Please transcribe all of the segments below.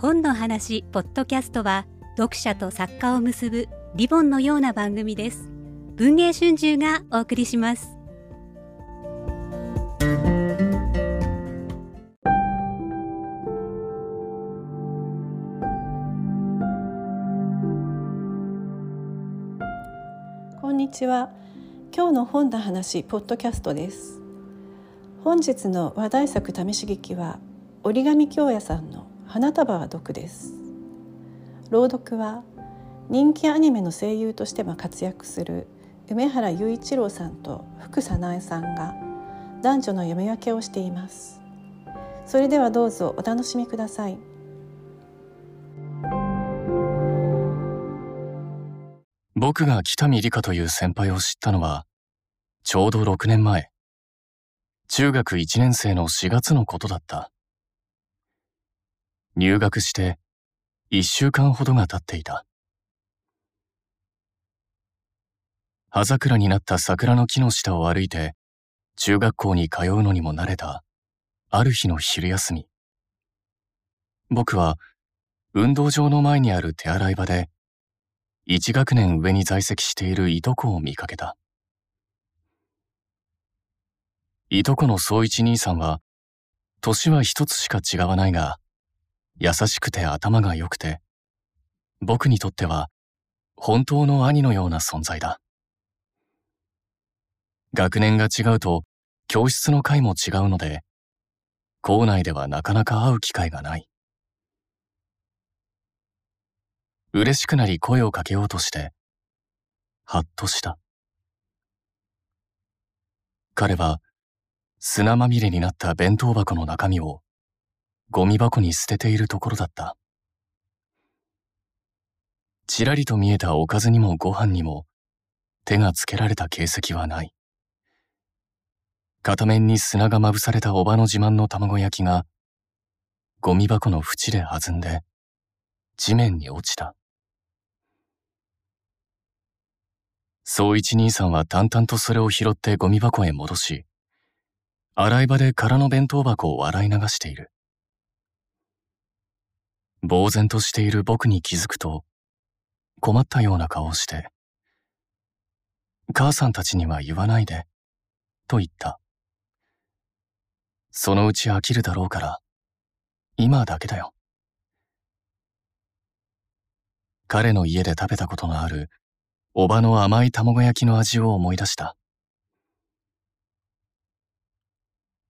本の話ポッドキャストは読者と作家を結ぶリボンのような番組です。文藝春秋がお送りします。こんにちは。今日の本の話ポッドキャストです。本日の話題作試し劇は折り紙京屋さんの花束は毒です。朗読は人気アニメの声優としても活躍する梅原雄一郎さんと福早苗さんが男女の読み分けをしています。それではどうぞお楽しみください。僕が北見理香という先輩を知ったのはちょうど6年前。中学1年生の4月のことだった。入学して1週間ほどが経っていた。葉桜になった桜の木の下を歩いて中学校に通うのにも慣れたある日の昼休み。僕は運動場の前にある手洗い場で一学年上に在籍しているいとこを見かけた。いとこの総一兄さんは年は一つしか違わないが優しくて頭が良くて、僕にとっては本当の兄のような存在だ。学年が違うと教室の会も違うので、校内ではなかなか会う機会がない。嬉しくなり声をかけようとして、はっとした。彼は砂まみれになった弁当箱の中身をゴミ箱に捨てているところだった。ちらりと見えたおかずにもご飯にも手がつけられた形跡はない。片面に砂がまぶされたおばの自慢の卵焼きがゴミ箱の縁で弾んで地面に落ちた。総一兄さんは淡々とそれを拾ってゴミ箱へ戻し、洗い場で空の弁当箱を洗い流している。呆然としている僕に気づくと、困ったような顔をして、母さんたちには言わないで、と言った。そのうち飽きるだろうから、今だけだよ。彼の家で食べたことのある、おばの甘い卵焼きの味を思い出した。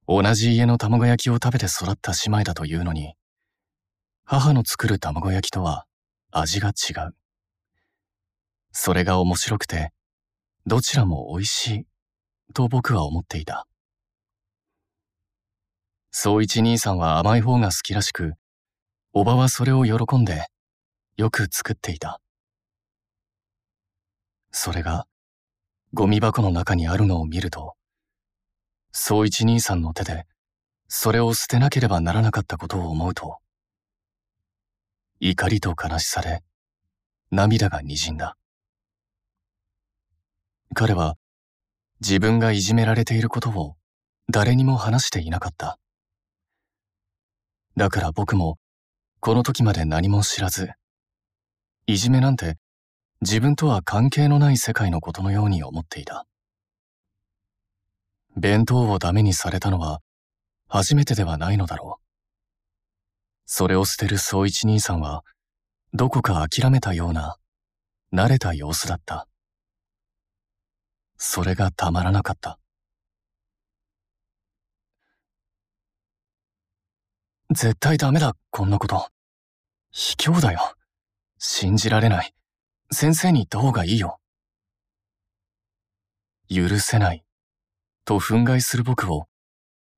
同じ家の卵焼きを食べて育った姉妹だというのに、母の作る卵焼きとは味が違う。それが面白くて、どちらも美味しい、と僕は思っていた。総一兄さんは甘い方が好きらしく、おばはそれを喜んで、よく作っていた。それが、ゴミ箱の中にあるのを見ると、総一兄さんの手で、それを捨てなければならなかったことを思うと、怒りと悲しさで涙が滲んだ。彼は自分がいじめられていることを誰にも話していなかった。だから僕もこの時まで何も知らず、いじめなんて自分とは関係のない世界のことのように思っていた。弁当をダメにされたのは初めてではないのだろう。それを捨てる総一兄さんは、どこか諦めたような、慣れた様子だった。それがたまらなかった。絶対ダメだ、こんなこと。卑怯だよ。信じられない。先生に言った方がいいよ。許せない。と憤慨する僕を、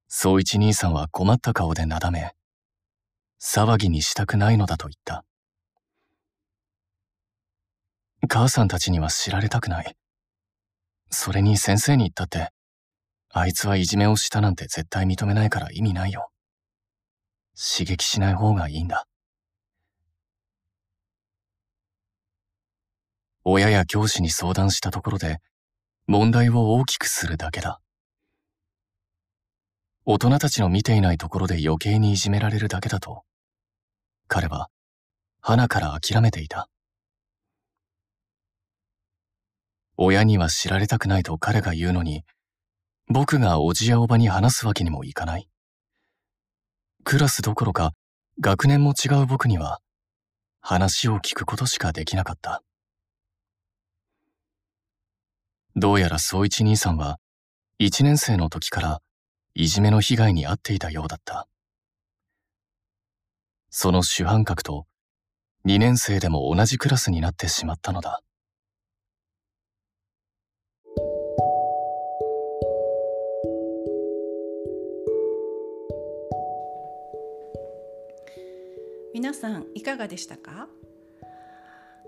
総一兄さんは困った顔でなだめ、騒ぎにしたくないのだと言った。母さんたちには知られたくない。それに先生に言ったって、あいつはいじめをしたなんて絶対認めないから意味ないよ。刺激しない方がいいんだ。親や教師に相談したところで、問題を大きくするだけだ。大人たちの見ていないところで余計にいじめられるだけだと、彼は、花から諦めていた。親には知られたくないと彼が言うのに、僕がおじやおばに話すわけにもいかない。クラスどころか学年も違う僕には話を聞くことしかできなかった。どうやら総一兄さんは一年生の時からいじめの被害に遭っていたようだった。その主犯格と2年生でも同じクラスになってしまったのだ。皆さんいかがでしたか？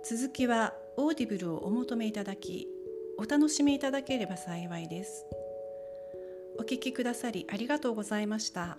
続きは Audible をお求めいただきお楽しみいただければ幸いです。お聞きくださりありがとうございました。